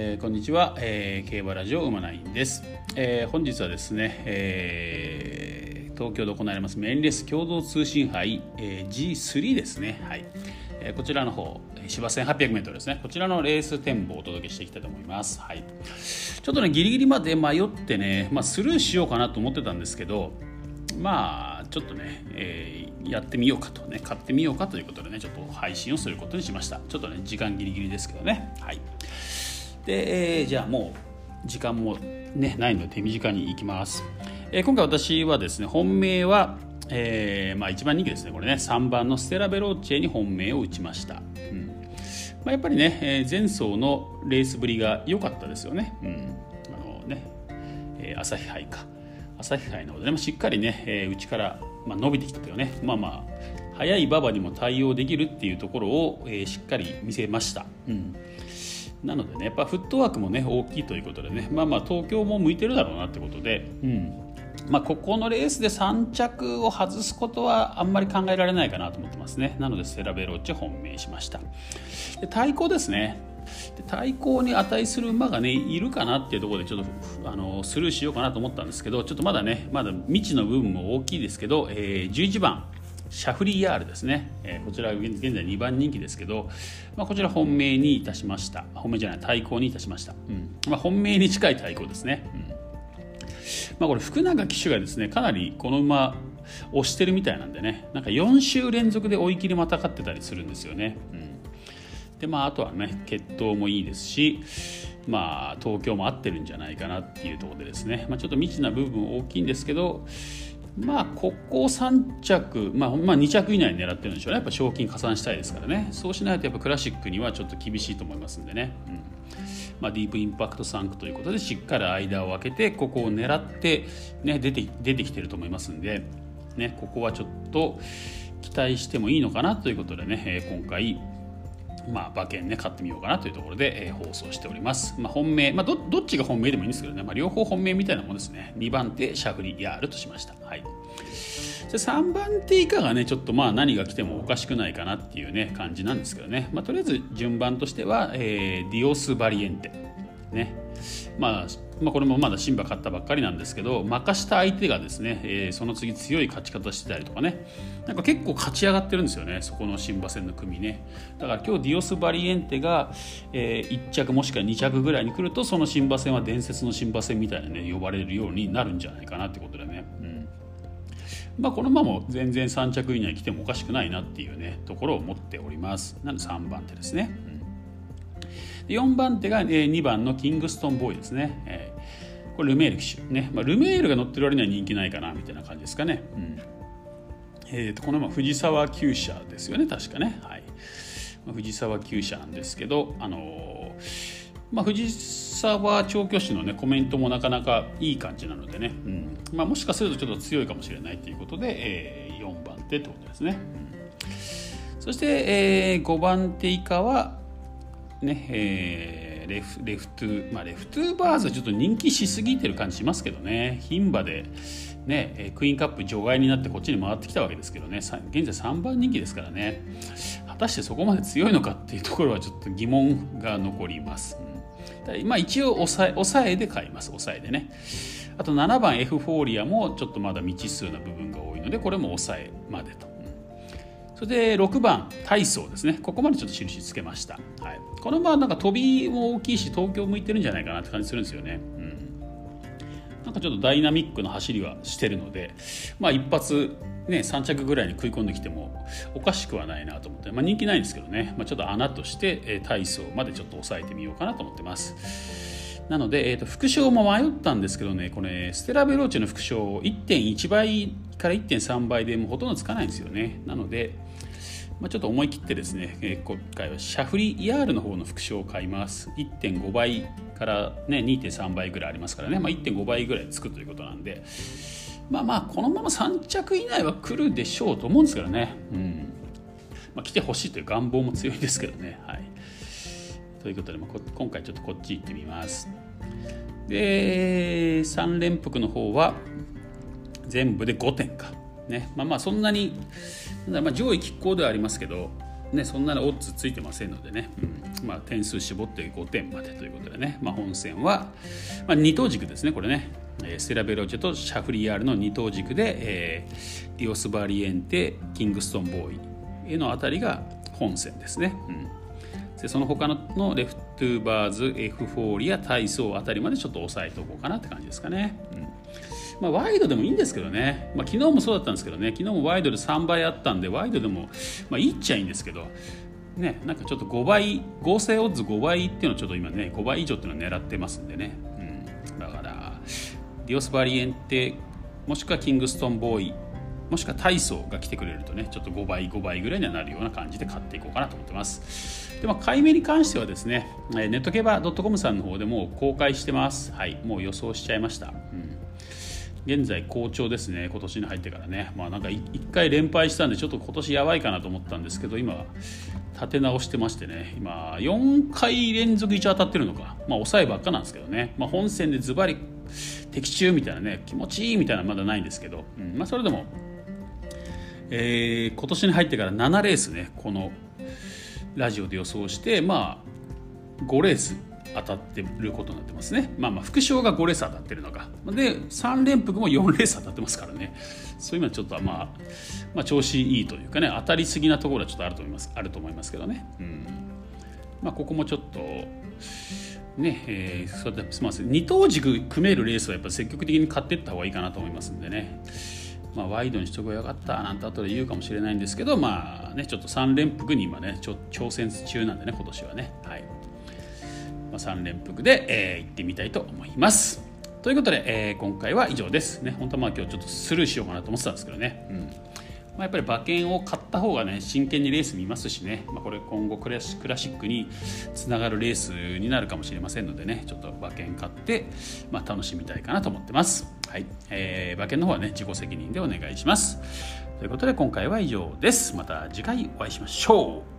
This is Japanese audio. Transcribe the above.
えー、こんにちは、えー、競馬ラジオ馬ナインです、えー、本日はですね、えー、東京で行われますメインレース共同通信杯、えー、G3 ですね。はい、えー、こちらの方芝 1800m ですね。こちらのレース展望をお届けしていきたいと思います。はい。ちょっとねギリギリまで迷ってね、まあ、スルーしようかなと思ってたんですけどまあちょっとね、えー、やってみようかとね買ってみようかということでねちょっと配信をすることにしました。ちょっとね時間ギリギリですけどね。はい。で、えー、じゃあもう時間も、ね、ないので手短にいきます、えー、今回私はですね本命は、えーまあ、1番人気ですねこれね。3番のステラ・ベローチェに本命を打ちました、うん。まあ、やっぱりね、えー、前走のレースぶりが良かったですよね,、うん。あのねえー、朝日杯か。朝日杯の方で、ね、しっかりね、えー、内から、まあ、伸びてきたというね。まあまあ速い馬場にも対応できるっていうところを、えー、しっかり見せました。うん。なのでねやっぱフットワークもね大きいということでねまあまあ東京も向いてるだろうなってことで、うん。まあ、ここのレースで3着を外すことはあんまり考えられないかなと思ってますね。なのでセラベロッチ本命しました。で対抗ですね。対抗に値する馬がねいるかなっていうところでちょっとあのスルーしようかなと思ったんですけどちょっとまだねまだ未知の部分も大きいですけど、えー、11番シャフリヤールですね、えー、こちら現在2番人気ですけど、まあ、こちら本命にいたしました。本命じゃない対抗にいたしました、うん。まあ、本命に近い対抗ですね、うん。まあ、これ福永騎手がですねかなりこの馬押してるみたいなんでねなんか4週連続で追い切りまたかってたりするんですよね、うん、でまああとはね血統もいいですしまあ東京も合ってるんじゃないかなっていうところでですね、まあ、ちょっと未知な部分大きいんですけどまあここ3着、まあ、まあ2着以内狙ってるんでしょうね。やっぱ賞金加算したいですからね。そうしないとやっぱクラシックにはちょっと厳しいと思いますんでね、うん。まあ、ディープインパクト産駒ということでしっかり間を空けてここを狙って、ね、出て出てきてると思いますんで、ね、ここはちょっと期待してもいいのかなということでね、え今回まあ、馬券ね買ってみようかなというところで、えー、放送しております、まあ、本命、まあど、どっちが本命でもいいんですけどね、まあ、両方本命みたいなものですね。2番手シャフリヤールとしました、はい、で3番手以下がねちょっとまあ何が来てもおかしくないかなっていうね感じなんですけどね、まあ、とりあえず順番としては、えー、ディオス・バリエンテ。ね。まあまあ、これもまだシンバ勝ったばっかりなんですけど負かした相手がですね、えー、その次強い勝ち方してたりとかね。なんか結構勝ち上がってるんですよねそこのシンバ戦の組ね。だから今日ディオス・バリエンテが、えー、1着もしくは2着ぐらいに来るとそのシンバ戦は伝説のシンバ戦みたいなね呼ばれるようになるんじゃないかなってことでね、まあ、この馬も全然3着以内に来てもおかしくないなっていうねところを持っております。なので3番手ですね、うん。4番手が2番のキングストンボーイですね、えー、これルメール騎手ね、まあ、ルメールが乗ってる割には人気ないかなみたいな感じですかね、うん。えー、とこのまま藤沢厩舎ですよね確かね、はい。まあ、藤沢厩舎なんですけどあのー、まあ、藤沢調教師の、ね、コメントもなかなかいい感じなのでね、うん。まあ、もしかするとちょっと強いかもしれないということで、えー、4番手ってことですね、うん、そして、えー、5番手以下はねえー、レフレフトゥー、まあ、レフトゥーバーズはちょっと人気しすぎてる感じしますけどね。牝馬で、ね、クイーンカップ除外になってこっちに回ってきたわけですけどね。現在3番人気ですからね。果たしてそこまで強いのかっていうところはちょっと疑問が残ります、まあ、一応抑え抑えで買います抑えでね。あと7番エフフォーリアもちょっとまだ未知数な部分が多いのでこれも抑えまでと。それで6番体操ですね。ここまでちょっと印つけました、はい、このまあなんか飛びも大きいし東京向いてるんじゃないかなって感じするんですよね、ちょっとダイナミックな走りはしてるのでまあ一発ね、3着ぐらいに食い込んできてもおかしくはないなと思って、まあ、人気ないんですけどね、まあ、ちょっと穴として、体操までちょっと抑えてみようかなと思ってます。なので、えー、と副賞も迷ったんですけどねこれステラ・ベローチェの副賞1.1倍から1.3倍でもうほとんどつかないんですよね。なのでまあ、ちょっと思い切ってですね、えー、今回はシャフリヤールの方の副賞を買います。1.5倍から、ね、2.3倍ぐらいありますからね、まあ、1.5倍ぐらいつくということなんで。まあまあこのまま3着以内は来るでしょうと思うんですけどね、うん。まあ、来てほしいという願望も強いですけどね。はい。ということで、まあ、今回ちょっとこっち行ってみます。で3連複の方は全部で5点か。ね。まあまあそんなにまあ上位拮抗ではありますけどね、そんなのオッズついてませんのでね、うん。まあ、点数絞って5点までということでね、まあ、本線は、まあ、二頭軸ですねこれね。ステラヴェローチェとシャフリヤールの二頭軸で、えー、ディオスバリエンテキングストンボーイへのあたりが本線ですね、うん、でその他ののレフトゥーバーズエフフォーリア体操あたりまでちょっと押さえておこうかなって感じですかね、うんまあ、ワイドでもいいんですけどね、まあ、昨日もそうだったんですけどね。昨日もワイドで3倍あったんでワイドでも、まあ、いいっちゃいいんですけど。ね、なんかちょっと5倍合成オッズ5倍っていうのをちょっと今ね5倍以上っていうのを狙ってますんでね、うん、だからディオスバリエンテもしくはキングストンボーイもしくは体操が来てくれるとねちょっと5倍5倍ぐらいにはなるような感じで買っていこうかなと思ってます。でまあ買い目に関してはですねネット競馬 .com さんの方でもう公開してます。はいもう予想しちゃいました、現在好調ですね今年に入ってからね。まあなんか1回連敗したんでちょっと今年やばいかなと思ったんですけど今立て直してましてね。今4回連続1当たってるのか。まあ抑えばっかなんですけどね、まあ、本戦でズバリ的中みたいなね気持ちいいみたいなまだないんですけど、うんまあ、それでも、えー、今年に入ってから7レースねこのラジオで予想してまあ5レース当たってることになってますね。まあまあ、副賞が5レース当たってるのか。で、3連複も4レース当たってますからね。そういうのはちょっとまあ、まあ、調子いいというかね、当たりすぎなところはちょっとあると思います。あると思いますけどね。うん。まあ、ここもちょっと、ねえー、そうすみません二等軸組めるレースはやっぱ積極的に買っていった方がいいかなと思いますんでね。まあ、ワイドにしとけばよかったなんて後で言うかもしれないんですけどまあねちょっと3連複に今ね挑戦中なんでね今年はねはい、3連複で、えー、行ってみたいと思います。ということで、えー、今回は以上です。ね、本当はまあ今日ちょっとスルーしようかなと思ってたんですけどね。うんまあ、やっぱり馬券を買った方がね真剣にレース見ますしね、まあ、これ今後クラシックにつながるレースになるかもしれませんのでねちょっと馬券買って、まあ、楽しみたいかなと思ってます。はいえー、馬券の方はね自己責任でお願いします。ということで今回は以上です。また次回お会いしましょう。